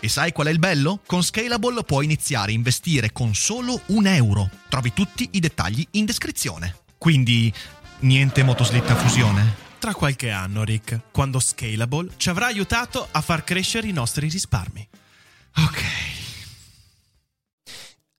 E sai qual è il bello? Con Scalable puoi iniziare a investire con solo un euro. Trovi tutti i dettagli in descrizione. Quindi, niente motoslitta fusione? Tra qualche anno, Rick, quando Scalable ci avrà aiutato a far crescere i nostri risparmi. Ok.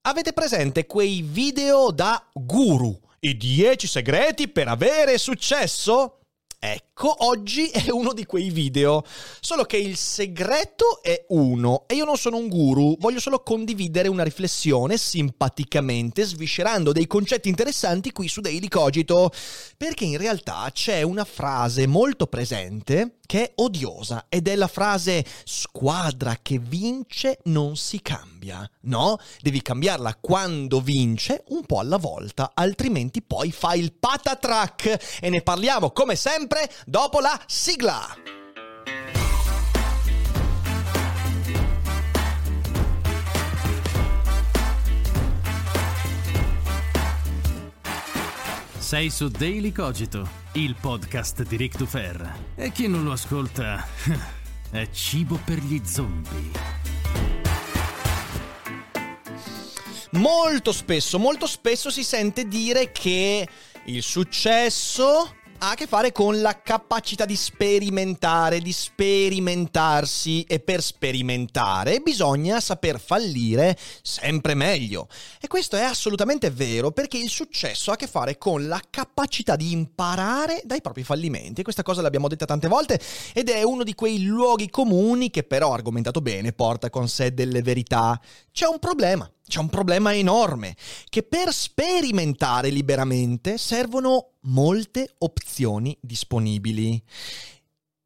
Avete presente quei video da guru? I 10 segreti per avere successo? Ecco, oggi è uno di quei video, solo che il segreto è uno e io non sono un guru, voglio solo condividere una riflessione simpaticamente, sviscerando dei concetti interessanti qui su Daily Cogito, perché in realtà c'è una frase molto presente che è odiosa ed è la frase squadra che vince non si cambia. No, devi cambiarla quando vince un po' alla volta, altrimenti poi fai il patatrack e ne parliamo come sempre dopo la sigla. Sei su Daily Cogito, il podcast di Rick Dufer. E chi non lo ascolta è cibo per gli zombie. Molto spesso, molto spesso si sente dire che il successo ha a che fare con la capacità di sperimentare, di sperimentarsi e per sperimentare bisogna saper fallire sempre meglio. E questo è assolutamente vero perché il successo ha a che fare con la capacità di imparare dai propri fallimenti. E questa cosa l'abbiamo detta tante volte ed è uno di quei luoghi comuni che però, argomentato bene, porta con sé delle verità. C'è un problema. C'è un problema enorme, che per sperimentare liberamente servono molte opzioni disponibili.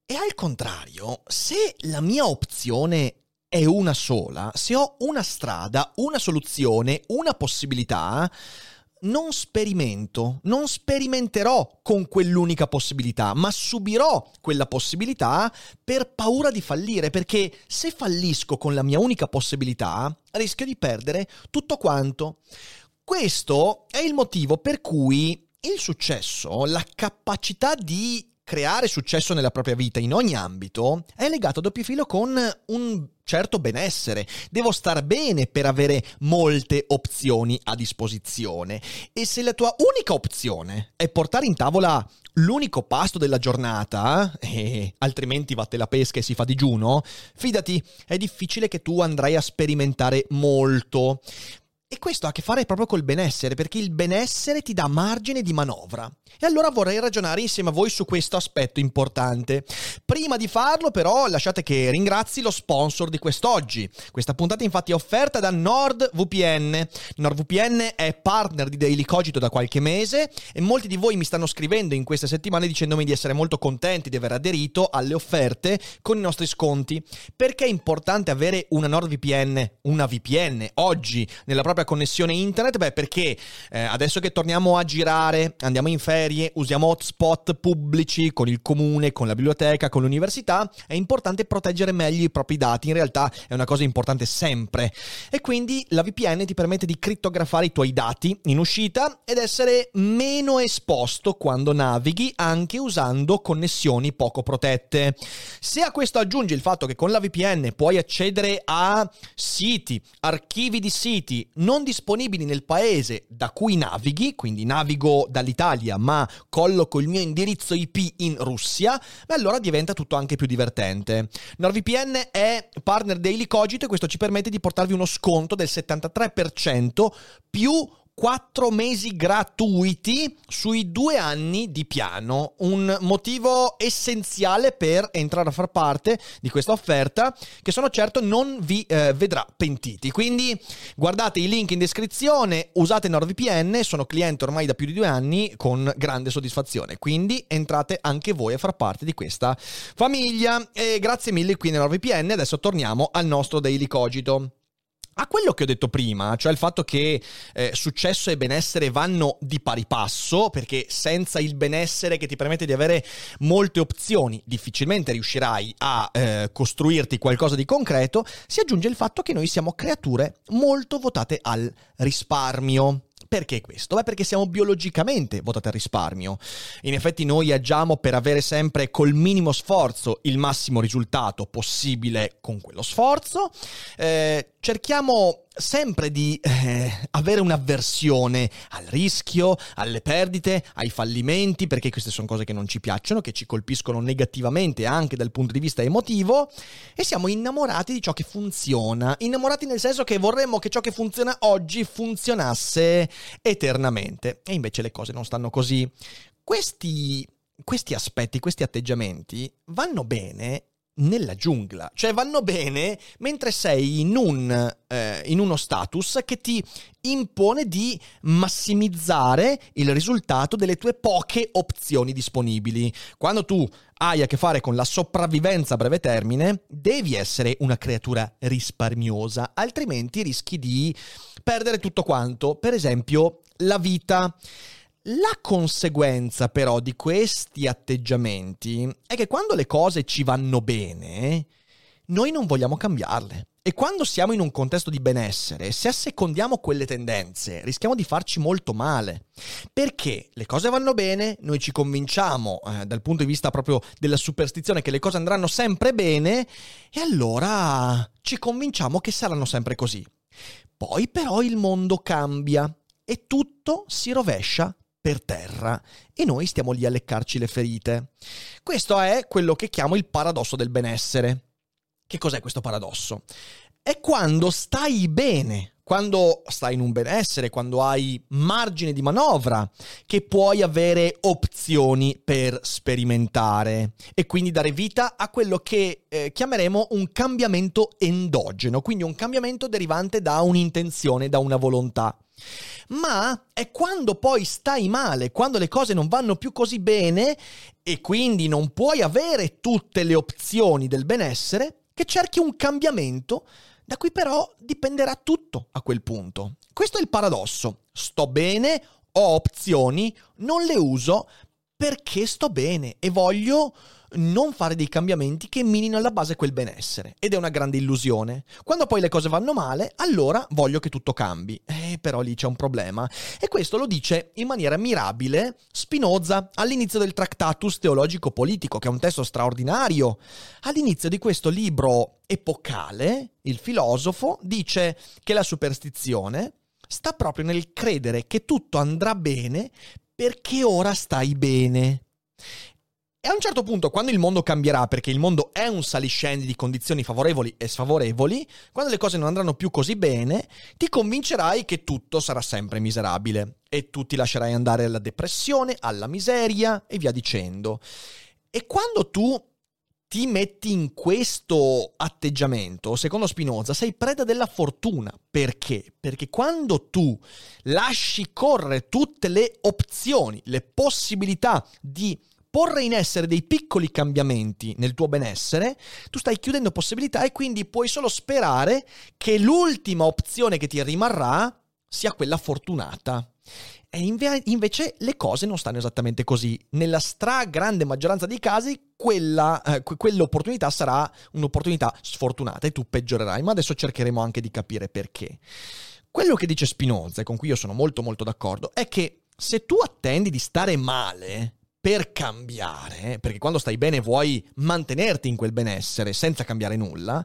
E al contrario, se la mia opzione è una sola, se ho una strada, una soluzione, una possibilità, non sperimento, non sperimenterò con quell'unica possibilità, ma subirò quella possibilità per paura di fallire, perché se fallisco con la mia unica possibilità, rischio di perdere tutto quanto. Questo è il motivo per cui il successo, la capacità di creare successo nella propria vita in ogni ambito è legato a doppio filo con un certo benessere. Devo star bene per avere molte opzioni a disposizione. E se la tua unica opzione è portare in tavola l'unico pasto della giornata, e altrimenti vatte la pesca e si fa digiuno, fidati, è difficile che tu andrai a sperimentare molto. E questo ha a che fare proprio col benessere, perché il benessere ti dà margine di manovra. E allora vorrei ragionare insieme a voi su questo aspetto importante. Prima di farlo, però, lasciate che ringrazi lo sponsor di quest'oggi. Questa puntata, infatti, è offerta da NordVPN. NordVPN è partner di Daily Cogito da qualche mese e molti di voi mi stanno scrivendo in queste settimane dicendomi di essere molto contenti di aver aderito alle offerte con i nostri sconti. Perché è importante avere una NordVPN, una VPN, oggi nella propria propria connessione internet? Beh, perché eh, adesso che torniamo a girare, andiamo in ferie, usiamo hotspot pubblici con il comune, con la biblioteca, con l'università, è importante proteggere meglio i propri dati. In realtà è una cosa importante sempre. E quindi la VPN ti permette di crittografare i tuoi dati in uscita ed essere meno esposto quando navighi anche usando connessioni poco protette. Se a questo aggiungi il fatto che con la VPN puoi accedere a siti, archivi di siti, non disponibili nel paese da cui navighi, quindi navigo dall'Italia ma colloco il mio indirizzo IP in Russia, beh allora diventa tutto anche più divertente. NordVPN è partner Daily Cogito e questo ci permette di portarvi uno sconto del 73% più 4 mesi gratuiti sui due anni di piano. Un motivo essenziale per entrare a far parte di questa offerta che sono certo non vi eh, vedrà pentiti. Quindi guardate i link in descrizione, usate NordVPN, sono cliente ormai da più di due anni con grande soddisfazione. Quindi entrate anche voi a far parte di questa famiglia. E grazie mille qui NordVPN. Adesso torniamo al nostro Daily Cogito a quello che ho detto prima, cioè il fatto che eh, successo e benessere vanno di pari passo, perché senza il benessere che ti permette di avere molte opzioni, difficilmente riuscirai a eh, costruirti qualcosa di concreto, si aggiunge il fatto che noi siamo creature molto votate al risparmio. Perché questo? Beh, perché siamo biologicamente votati al risparmio. In effetti noi agiamo per avere sempre col minimo sforzo il massimo risultato possibile con quello sforzo. Eh, cerchiamo sempre di eh, avere un'avversione al rischio, alle perdite, ai fallimenti, perché queste sono cose che non ci piacciono, che ci colpiscono negativamente anche dal punto di vista emotivo, e siamo innamorati di ciò che funziona, innamorati nel senso che vorremmo che ciò che funziona oggi funzionasse eternamente, e invece le cose non stanno così. Questi, questi aspetti, questi atteggiamenti vanno bene nella giungla, cioè vanno bene mentre sei in, un, eh, in uno status che ti impone di massimizzare il risultato delle tue poche opzioni disponibili. Quando tu hai a che fare con la sopravvivenza a breve termine, devi essere una creatura risparmiosa, altrimenti rischi di perdere tutto quanto, per esempio la vita. La conseguenza però di questi atteggiamenti è che quando le cose ci vanno bene, noi non vogliamo cambiarle. E quando siamo in un contesto di benessere, se assecondiamo quelle tendenze, rischiamo di farci molto male. Perché le cose vanno bene, noi ci convinciamo eh, dal punto di vista proprio della superstizione che le cose andranno sempre bene e allora ci convinciamo che saranno sempre così. Poi però il mondo cambia e tutto si rovescia per terra e noi stiamo lì a leccarci le ferite. Questo è quello che chiamo il paradosso del benessere. Che cos'è questo paradosso? È quando stai bene, quando stai in un benessere, quando hai margine di manovra, che puoi avere opzioni per sperimentare e quindi dare vita a quello che eh, chiameremo un cambiamento endogeno, quindi un cambiamento derivante da un'intenzione, da una volontà ma è quando poi stai male, quando le cose non vanno più così bene e quindi non puoi avere tutte le opzioni del benessere, che cerchi un cambiamento da cui però dipenderà tutto a quel punto. Questo è il paradosso. Sto bene, ho opzioni, non le uso perché sto bene e voglio non fare dei cambiamenti che minino alla base quel benessere. Ed è una grande illusione. Quando poi le cose vanno male, allora voglio che tutto cambi. Eh, però lì c'è un problema. E questo lo dice in maniera mirabile Spinoza all'inizio del Tractatus Teologico Politico, che è un testo straordinario. All'inizio di questo libro epocale, il filosofo dice che la superstizione sta proprio nel credere che tutto andrà bene perché ora stai bene. E a un certo punto, quando il mondo cambierà, perché il mondo è un saliscendi di condizioni favorevoli e sfavorevoli, quando le cose non andranno più così bene, ti convincerai che tutto sarà sempre miserabile e tu ti lascerai andare alla depressione, alla miseria e via dicendo. E quando tu ti metti in questo atteggiamento, secondo Spinoza, sei preda della fortuna. Perché? Perché quando tu lasci correre tutte le opzioni, le possibilità di porre in essere dei piccoli cambiamenti nel tuo benessere, tu stai chiudendo possibilità e quindi puoi solo sperare che l'ultima opzione che ti rimarrà sia quella fortunata. Inve- invece le cose non stanno esattamente così. Nella stragrande maggioranza dei casi, quella, eh, quell'opportunità sarà un'opportunità sfortunata e tu peggiorerai. Ma adesso cercheremo anche di capire perché. Quello che dice Spinoza, e con cui io sono molto molto d'accordo, è che se tu attendi di stare male per cambiare, perché quando stai bene vuoi mantenerti in quel benessere senza cambiare nulla,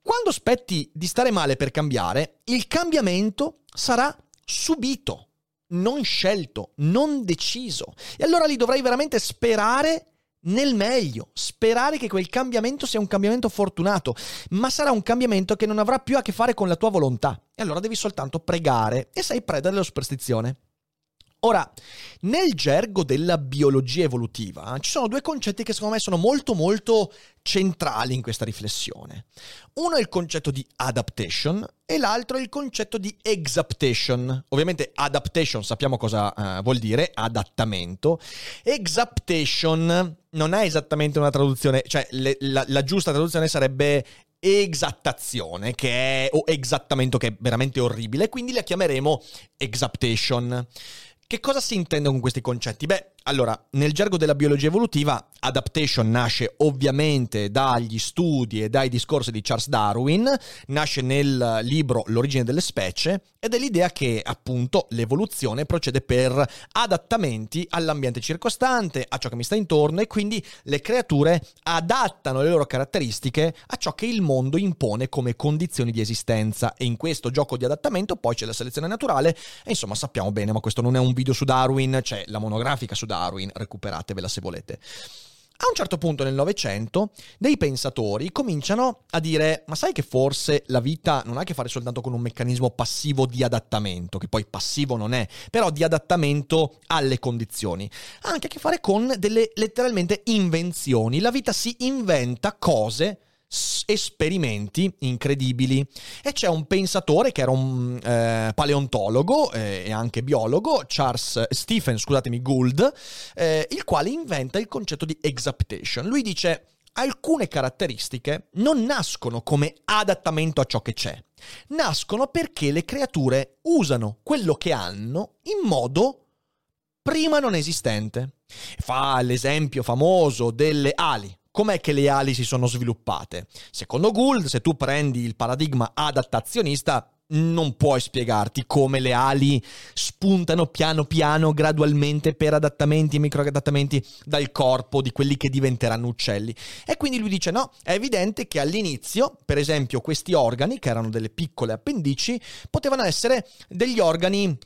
quando aspetti di stare male per cambiare, il cambiamento sarà subito, non scelto, non deciso. E allora lì dovrai veramente sperare nel meglio, sperare che quel cambiamento sia un cambiamento fortunato, ma sarà un cambiamento che non avrà più a che fare con la tua volontà. E allora devi soltanto pregare e sei preda della superstizione. Ora, nel gergo della biologia evolutiva ci sono due concetti che secondo me sono molto molto centrali in questa riflessione. Uno è il concetto di adaptation e l'altro è il concetto di exaptation. Ovviamente adaptation sappiamo cosa uh, vuol dire, adattamento. Exaptation non è esattamente una traduzione, cioè le, la, la giusta traduzione sarebbe esattazione, che è, o exattamento, che è veramente orribile, quindi la chiameremo exaptation. Che cosa si intende con questi concetti? Beh, allora, nel gergo della biologia evolutiva, adaptation nasce ovviamente dagli studi e dai discorsi di Charles Darwin, nasce nel libro L'origine delle specie ed è l'idea che appunto l'evoluzione procede per adattamenti all'ambiente circostante, a ciò che mi sta intorno e quindi le creature adattano le loro caratteristiche a ciò che il mondo impone come condizioni di esistenza. E in questo gioco di adattamento poi c'è la selezione naturale e insomma sappiamo bene, ma questo non è un video su Darwin, c'è la monografica su Darwin Darwin, recuperatevela se volete. A un certo punto nel Novecento dei pensatori cominciano a dire ma sai che forse la vita non ha a che fare soltanto con un meccanismo passivo di adattamento, che poi passivo non è, però di adattamento alle condizioni, ha anche a che fare con delle letteralmente invenzioni. La vita si inventa cose esperimenti incredibili. E c'è un pensatore che era un eh, paleontologo eh, e anche biologo, Charles Stephen, scusatemi, Gould, eh, il quale inventa il concetto di exaptation. Lui dice alcune caratteristiche non nascono come adattamento a ciò che c'è, nascono perché le creature usano quello che hanno in modo prima non esistente. Fa l'esempio famoso delle ali com'è che le ali si sono sviluppate? Secondo Gould, se tu prendi il paradigma adattazionista, non puoi spiegarti come le ali spuntano piano piano, gradualmente per adattamenti e microadattamenti dal corpo di quelli che diventeranno uccelli. E quindi lui dice: no, è evidente che all'inizio, per esempio, questi organi, che erano delle piccole appendici, potevano essere degli organi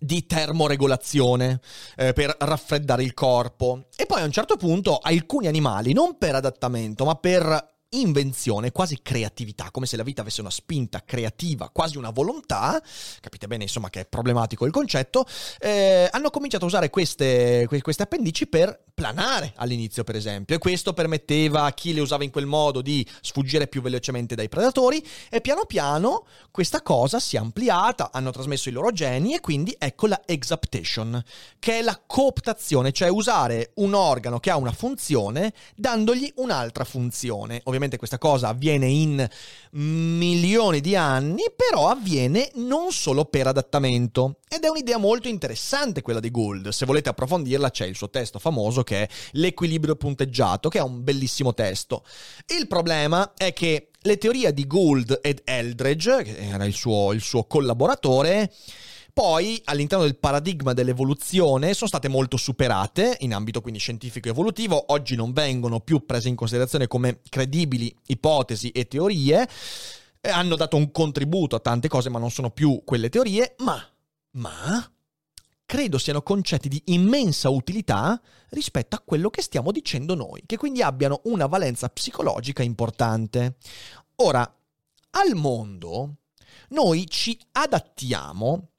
di termoregolazione eh, per raffreddare il corpo. E poi a un certo punto alcuni animali, non per adattamento, ma per invenzione, quasi creatività, come se la vita avesse una spinta creativa, quasi una volontà, capite bene insomma che è problematico il concetto, eh, hanno cominciato a usare queste, queste appendici per planare all'inizio per esempio e questo permetteva a chi le usava in quel modo di sfuggire più velocemente dai predatori e piano piano questa cosa si è ampliata, hanno trasmesso i loro geni e quindi ecco la exaptation, che è la cooptazione, cioè usare un organo che ha una funzione dandogli un'altra funzione. Ovviamente questa cosa avviene in milioni di anni, però avviene non solo per adattamento ed è un'idea molto interessante quella di Gould. Se volete approfondirla c'è il suo testo famoso che è L'equilibrio punteggiato, che è un bellissimo testo. Il problema è che le teorie di Gould ed Eldredge, che era il suo, il suo collaboratore, poi all'interno del paradigma dell'evoluzione sono state molto superate in ambito quindi scientifico evolutivo, oggi non vengono più prese in considerazione come credibili ipotesi e teorie, hanno dato un contributo a tante cose ma non sono più quelle teorie, ma, ma credo siano concetti di immensa utilità rispetto a quello che stiamo dicendo noi, che quindi abbiano una valenza psicologica importante. Ora, al mondo noi ci adattiamo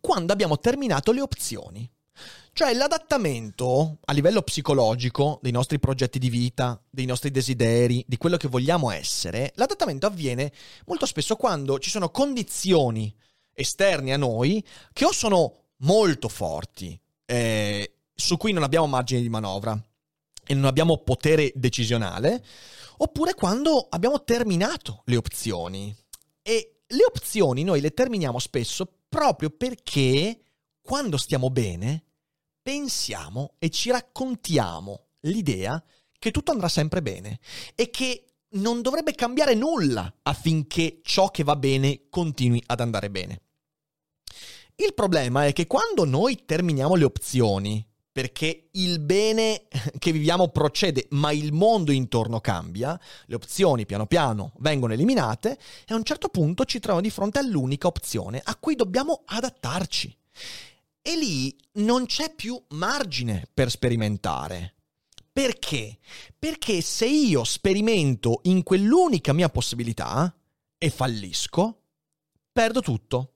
quando abbiamo terminato le opzioni. Cioè l'adattamento a livello psicologico dei nostri progetti di vita, dei nostri desideri, di quello che vogliamo essere, l'adattamento avviene molto spesso quando ci sono condizioni esterne a noi che o sono molto forti, eh, su cui non abbiamo margine di manovra e non abbiamo potere decisionale, oppure quando abbiamo terminato le opzioni. E le opzioni noi le terminiamo spesso proprio perché quando stiamo bene pensiamo e ci raccontiamo l'idea che tutto andrà sempre bene e che non dovrebbe cambiare nulla affinché ciò che va bene continui ad andare bene. Il problema è che quando noi terminiamo le opzioni, perché il bene che viviamo procede, ma il mondo intorno cambia, le opzioni piano piano vengono eliminate e a un certo punto ci troviamo di fronte all'unica opzione a cui dobbiamo adattarci. E lì non c'è più margine per sperimentare Perché? Perché se io sperimento in quell'unica mia possibilità e fallisco, perdo tutto.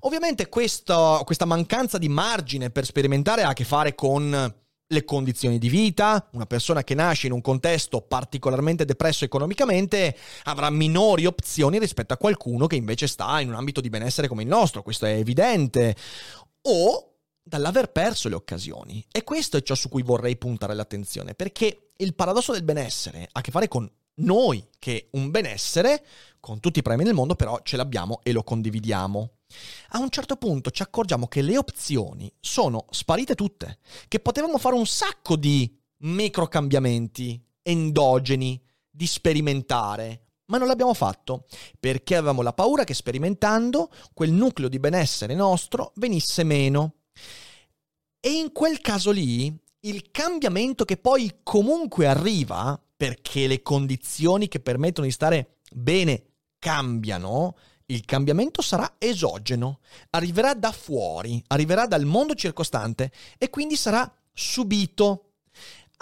Ovviamente questo, questa mancanza di margine per sperimentare ha a che fare con le condizioni di vita, una persona che nasce in un contesto particolarmente depresso economicamente avrà minori opzioni rispetto a qualcuno che invece sta in un ambito di benessere come il nostro, questo è evidente, o dall'aver perso le occasioni. E questo è ciò su cui vorrei puntare l'attenzione, perché il paradosso del benessere ha a che fare con noi che un benessere, con tutti i premi del mondo, però ce l'abbiamo e lo condividiamo. A un certo punto ci accorgiamo che le opzioni sono sparite tutte, che potevamo fare un sacco di microcambiamenti endogeni, di sperimentare, ma non l'abbiamo fatto perché avevamo la paura che sperimentando quel nucleo di benessere nostro venisse meno. E in quel caso lì, il cambiamento che poi comunque arriva, perché le condizioni che permettono di stare bene cambiano, il cambiamento sarà esogeno, arriverà da fuori, arriverà dal mondo circostante e quindi sarà subito.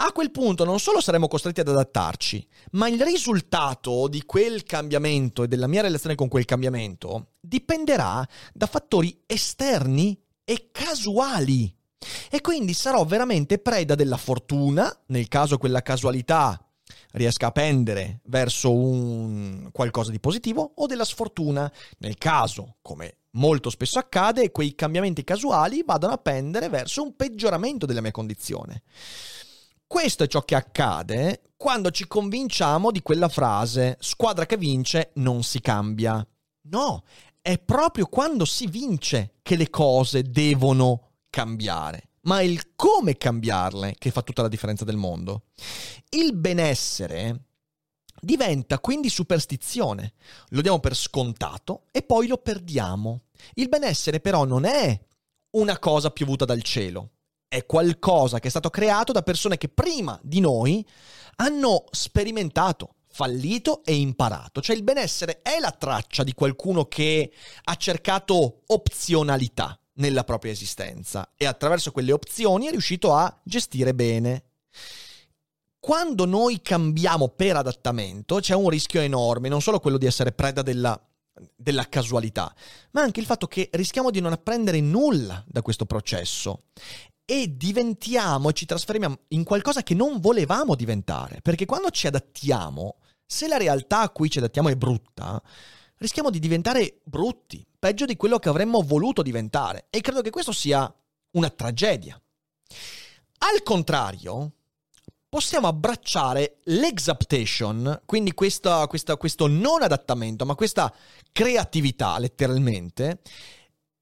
A quel punto non solo saremo costretti ad adattarci, ma il risultato di quel cambiamento e della mia relazione con quel cambiamento dipenderà da fattori esterni e casuali. E quindi sarò veramente preda della fortuna, nel caso quella casualità riesca a pendere verso un qualcosa di positivo o della sfortuna, nel caso, come molto spesso accade, quei cambiamenti casuali vadano a pendere verso un peggioramento della mia condizione. Questo è ciò che accade quando ci convinciamo di quella frase squadra che vince non si cambia. No, è proprio quando si vince che le cose devono cambiare ma è il come cambiarle che fa tutta la differenza del mondo. Il benessere diventa quindi superstizione, lo diamo per scontato e poi lo perdiamo. Il benessere però non è una cosa piovuta dal cielo, è qualcosa che è stato creato da persone che prima di noi hanno sperimentato, fallito e imparato. Cioè il benessere è la traccia di qualcuno che ha cercato opzionalità nella propria esistenza e attraverso quelle opzioni è riuscito a gestire bene. Quando noi cambiamo per adattamento c'è un rischio enorme, non solo quello di essere preda della, della casualità, ma anche il fatto che rischiamo di non apprendere nulla da questo processo e diventiamo ci trasformiamo in qualcosa che non volevamo diventare, perché quando ci adattiamo, se la realtà a cui ci adattiamo è brutta, rischiamo di diventare brutti, peggio di quello che avremmo voluto diventare. E credo che questo sia una tragedia. Al contrario, possiamo abbracciare l'exaptation, quindi questa, questa, questo non adattamento, ma questa creatività letteralmente,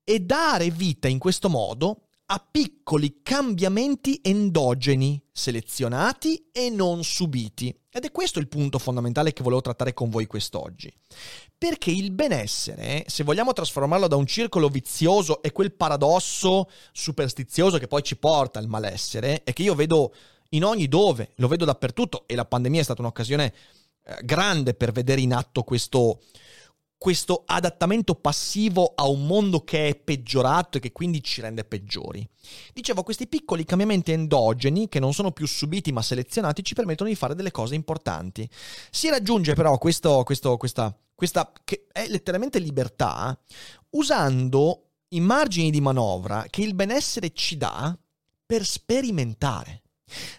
e dare vita in questo modo a piccoli cambiamenti endogeni, selezionati e non subiti. Ed è questo il punto fondamentale che volevo trattare con voi quest'oggi. Perché il benessere, se vogliamo trasformarlo da un circolo vizioso e quel paradosso superstizioso che poi ci porta al malessere, e che io vedo in ogni dove, lo vedo dappertutto, e la pandemia è stata un'occasione eh, grande per vedere in atto questo, questo adattamento passivo a un mondo che è peggiorato e che quindi ci rende peggiori. Dicevo, questi piccoli cambiamenti endogeni, che non sono più subiti ma selezionati, ci permettono di fare delle cose importanti. Si raggiunge però questo, questo, questa, questa, che è letteralmente libertà, usando i margini di manovra che il benessere ci dà per sperimentare.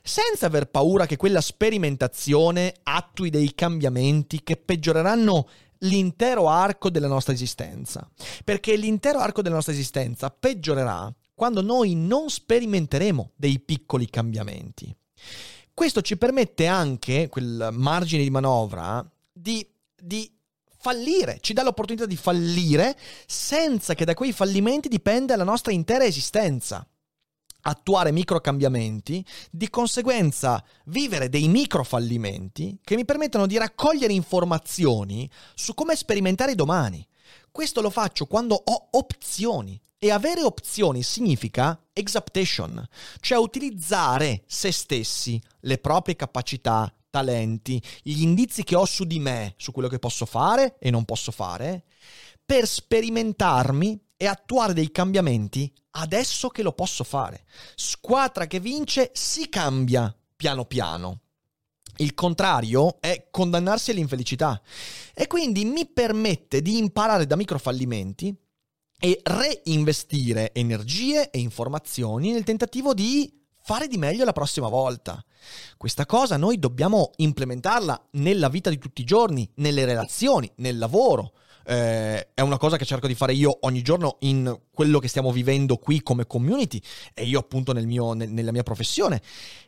Senza aver paura che quella sperimentazione attui dei cambiamenti che peggioreranno l'intero arco della nostra esistenza. Perché l'intero arco della nostra esistenza peggiorerà quando noi non sperimenteremo dei piccoli cambiamenti. Questo ci permette anche, quel margine di manovra, di, di fallire, ci dà l'opportunità di fallire senza che da quei fallimenti dipenda la nostra intera esistenza attuare micro cambiamenti, di conseguenza vivere dei micro fallimenti che mi permettono di raccogliere informazioni su come sperimentare domani. Questo lo faccio quando ho opzioni e avere opzioni significa exaptation, cioè utilizzare se stessi, le proprie capacità, talenti, gli indizi che ho su di me, su quello che posso fare e non posso fare, per sperimentarmi e attuare dei cambiamenti adesso che lo posso fare. Squadra che vince si cambia, piano piano. Il contrario è condannarsi all'infelicità e quindi mi permette di imparare da microfallimenti e reinvestire energie e informazioni nel tentativo di fare di meglio la prossima volta. Questa cosa noi dobbiamo implementarla nella vita di tutti i giorni, nelle relazioni, nel lavoro. Eh, è una cosa che cerco di fare io ogni giorno in quello che stiamo vivendo qui come community e io appunto nel mio, nel, nella mia professione.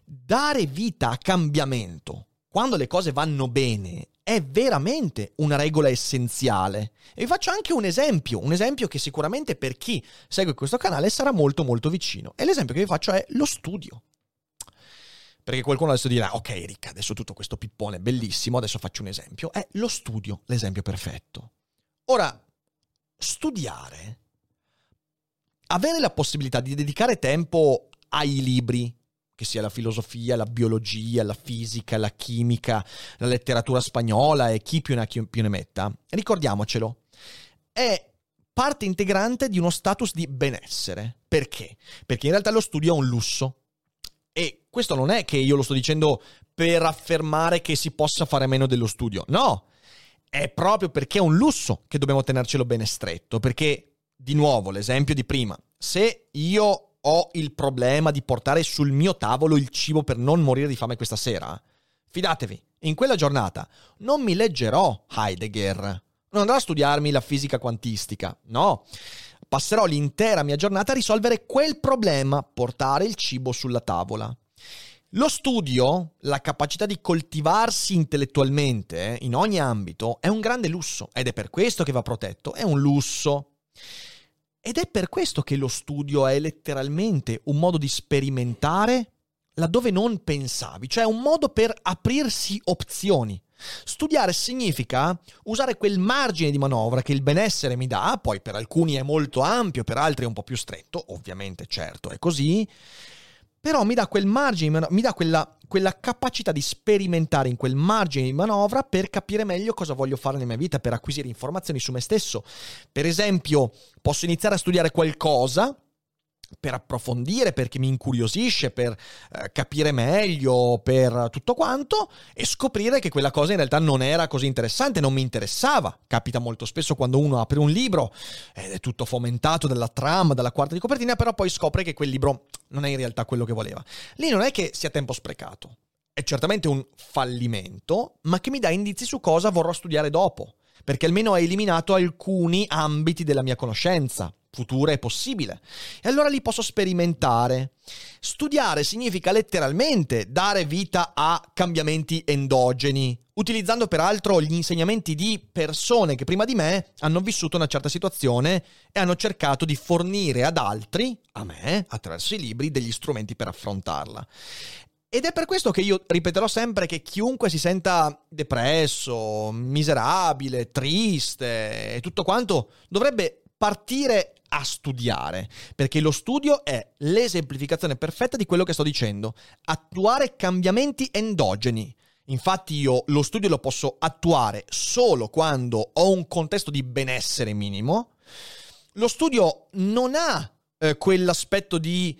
Dare vita a cambiamento quando le cose vanno bene è veramente una regola essenziale. E vi faccio anche un esempio, un esempio che sicuramente per chi segue questo canale sarà molto molto vicino. E l'esempio che vi faccio è lo studio. Perché qualcuno adesso dirà, ok Ricca, adesso tutto questo pippone bellissimo, adesso faccio un esempio. È lo studio l'esempio perfetto. Ora, studiare, avere la possibilità di dedicare tempo ai libri, che sia la filosofia, la biologia, la fisica, la chimica, la letteratura spagnola e chi più ne ha più ne metta, ricordiamocelo, è parte integrante di uno status di benessere. Perché? Perché in realtà lo studio è un lusso. E questo non è che io lo sto dicendo per affermare che si possa fare meno dello studio. No, è proprio perché è un lusso che dobbiamo tenercelo bene stretto. Perché, di nuovo, l'esempio di prima, se io ho il problema di portare sul mio tavolo il cibo per non morire di fame questa sera, fidatevi, in quella giornata non mi leggerò Heidegger, non andrò a studiarmi la fisica quantistica, no. Passerò l'intera mia giornata a risolvere quel problema, portare il cibo sulla tavola. Lo studio, la capacità di coltivarsi intellettualmente in ogni ambito, è un grande lusso ed è per questo che va protetto, è un lusso. Ed è per questo che lo studio è letteralmente un modo di sperimentare laddove non pensavi, cioè un modo per aprirsi opzioni. Studiare significa usare quel margine di manovra che il benessere mi dà, poi per alcuni è molto ampio, per altri è un po' più stretto, ovviamente certo è così, però mi dà quel margine, mi dà quella, quella, capacità di sperimentare in quel margine di manovra per capire meglio cosa voglio fare nella mia vita, per acquisire informazioni su me stesso. Per esempio, posso iniziare a studiare qualcosa per approfondire, perché mi incuriosisce, per eh, capire meglio, per tutto quanto e scoprire che quella cosa in realtà non era così interessante, non mi interessava. Capita molto spesso quando uno apre un libro ed è tutto fomentato dalla trama, dalla quarta di copertina, però poi scopre che quel libro non è in realtà quello che voleva. Lì non è che sia tempo sprecato, è certamente un fallimento, ma che mi dà indizi su cosa vorrò studiare dopo, perché almeno ha eliminato alcuni ambiti della mia conoscenza futura è possibile. E allora li posso sperimentare. Studiare significa letteralmente dare vita a cambiamenti endogeni, utilizzando peraltro gli insegnamenti di persone che prima di me hanno vissuto una certa situazione e hanno cercato di fornire ad altri, a me, attraverso i libri, degli strumenti per affrontarla. Ed è per questo che io ripeterò sempre che chiunque si senta depresso, miserabile, triste e tutto quanto dovrebbe partire a studiare, perché lo studio è l'esemplificazione perfetta di quello che sto dicendo, attuare cambiamenti endogeni. Infatti io lo studio lo posso attuare solo quando ho un contesto di benessere minimo. Lo studio non ha eh, quell'aspetto di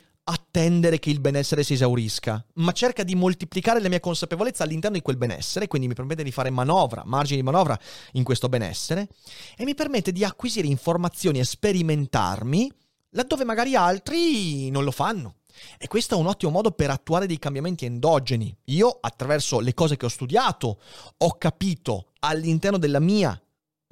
attendere che il benessere si esaurisca, ma cerca di moltiplicare la mia consapevolezza all'interno di quel benessere, quindi mi permette di fare manovra, margini di manovra in questo benessere e mi permette di acquisire informazioni e sperimentarmi laddove magari altri non lo fanno. E questo è un ottimo modo per attuare dei cambiamenti endogeni. Io, attraverso le cose che ho studiato, ho capito all'interno della mia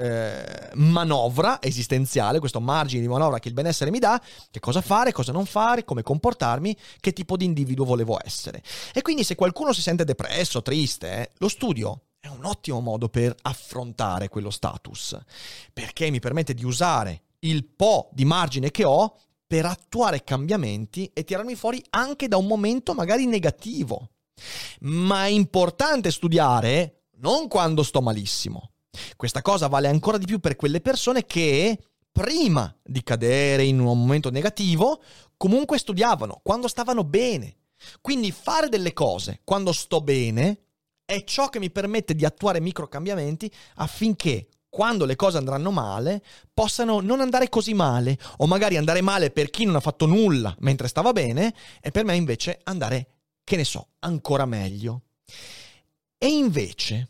eh, manovra esistenziale, questo margine di manovra che il benessere mi dà, che cosa fare, cosa non fare, come comportarmi, che tipo di individuo volevo essere. E quindi se qualcuno si sente depresso, triste, eh, lo studio è un ottimo modo per affrontare quello status, perché mi permette di usare il po' di margine che ho per attuare cambiamenti e tirarmi fuori anche da un momento magari negativo. Ma è importante studiare non quando sto malissimo, questa cosa vale ancora di più per quelle persone che prima di cadere in un momento negativo comunque studiavano, quando stavano bene. Quindi fare delle cose quando sto bene è ciò che mi permette di attuare micro cambiamenti affinché quando le cose andranno male possano non andare così male o magari andare male per chi non ha fatto nulla mentre stava bene e per me invece andare che ne so, ancora meglio. E invece,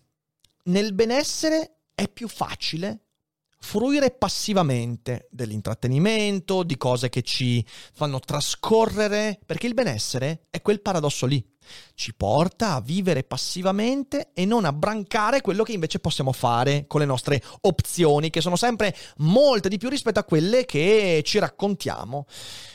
nel benessere è più facile fruire passivamente dell'intrattenimento, di cose che ci fanno trascorrere, perché il benessere è quel paradosso lì. Ci porta a vivere passivamente e non a brancare quello che invece possiamo fare con le nostre opzioni, che sono sempre molte di più rispetto a quelle che ci raccontiamo.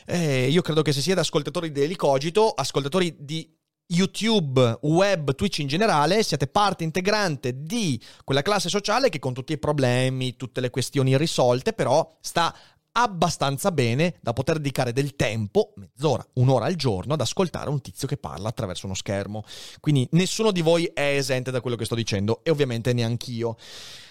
Eh, io credo che se siete ascoltatori dell'Elicogito, ascoltatori di YouTube, web, Twitch in generale, siete parte integrante di quella classe sociale che con tutti i problemi, tutte le questioni irrisolte, però sta abbastanza bene da poter dedicare del tempo, mezz'ora, un'ora al giorno, ad ascoltare un tizio che parla attraverso uno schermo. Quindi nessuno di voi è esente da quello che sto dicendo e ovviamente neanch'io.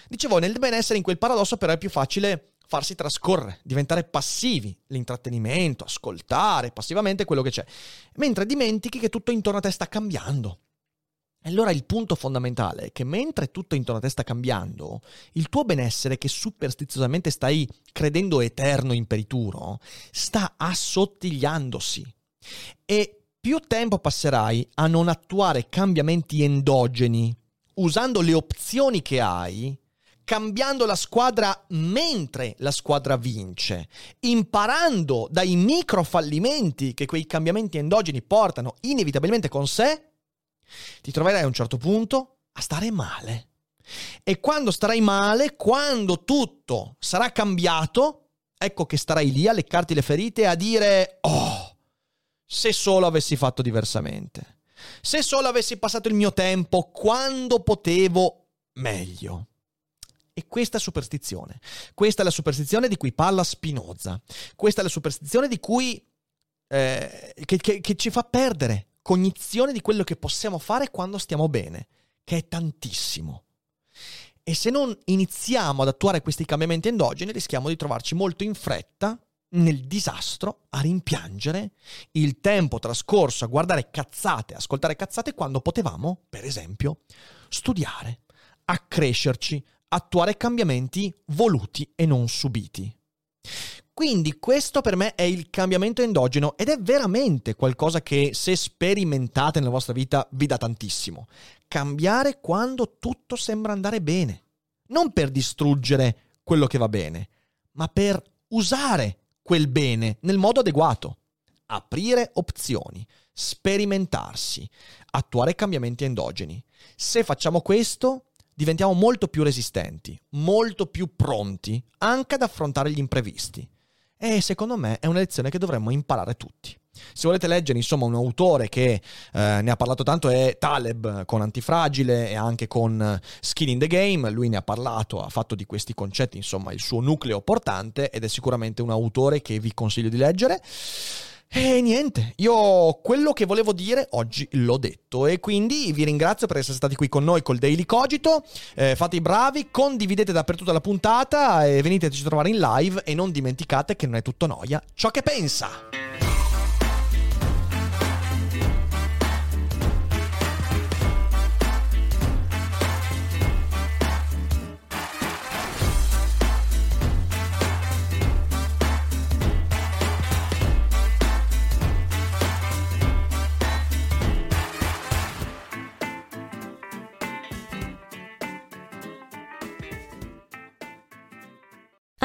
Dicevo, nel benessere in quel paradosso però è più facile farsi trascorrere, diventare passivi, l'intrattenimento, ascoltare passivamente quello che c'è, mentre dimentichi che tutto intorno a te sta cambiando. E allora il punto fondamentale è che mentre tutto intorno a te sta cambiando, il tuo benessere che superstiziosamente stai credendo eterno imperituro, sta assottigliandosi. E più tempo passerai a non attuare cambiamenti endogeni usando le opzioni che hai, cambiando la squadra mentre la squadra vince, imparando dai micro fallimenti che quei cambiamenti endogeni portano inevitabilmente con sé, ti troverai a un certo punto a stare male. E quando starai male, quando tutto sarà cambiato, ecco che starai lì a leccarti le ferite e a dire, oh, se solo avessi fatto diversamente. Se solo avessi passato il mio tempo quando potevo meglio. E questa è superstizione. Questa è la superstizione di cui parla Spinoza. Questa è la superstizione di cui eh, che, che, che ci fa perdere cognizione di quello che possiamo fare quando stiamo bene, che è tantissimo. E se non iniziamo ad attuare questi cambiamenti endogeni, rischiamo di trovarci molto in fretta nel disastro a rimpiangere il tempo trascorso a guardare cazzate, ascoltare cazzate quando potevamo, per esempio, studiare, accrescerci, attuare cambiamenti voluti e non subiti. Quindi questo per me è il cambiamento endogeno ed è veramente qualcosa che se sperimentate nella vostra vita vi dà tantissimo. Cambiare quando tutto sembra andare bene. Non per distruggere quello che va bene, ma per usare quel bene nel modo adeguato. Aprire opzioni, sperimentarsi, attuare cambiamenti endogeni. Se facciamo questo, diventiamo molto più resistenti, molto più pronti anche ad affrontare gli imprevisti. E secondo me è una lezione che dovremmo imparare tutti. Se volete leggere, insomma, un autore che eh, ne ha parlato tanto è Taleb con Antifragile e anche con Skin in the Game. Lui ne ha parlato, ha fatto di questi concetti, insomma, il suo nucleo portante ed è sicuramente un autore che vi consiglio di leggere. E niente, io quello che volevo dire oggi l'ho detto e quindi vi ringrazio per essere stati qui con noi col Daily Cogito. Eh, fate i bravi, condividete dappertutto la puntata e veniteci a trovare in live e non dimenticate che non è tutto noia ciò che pensa.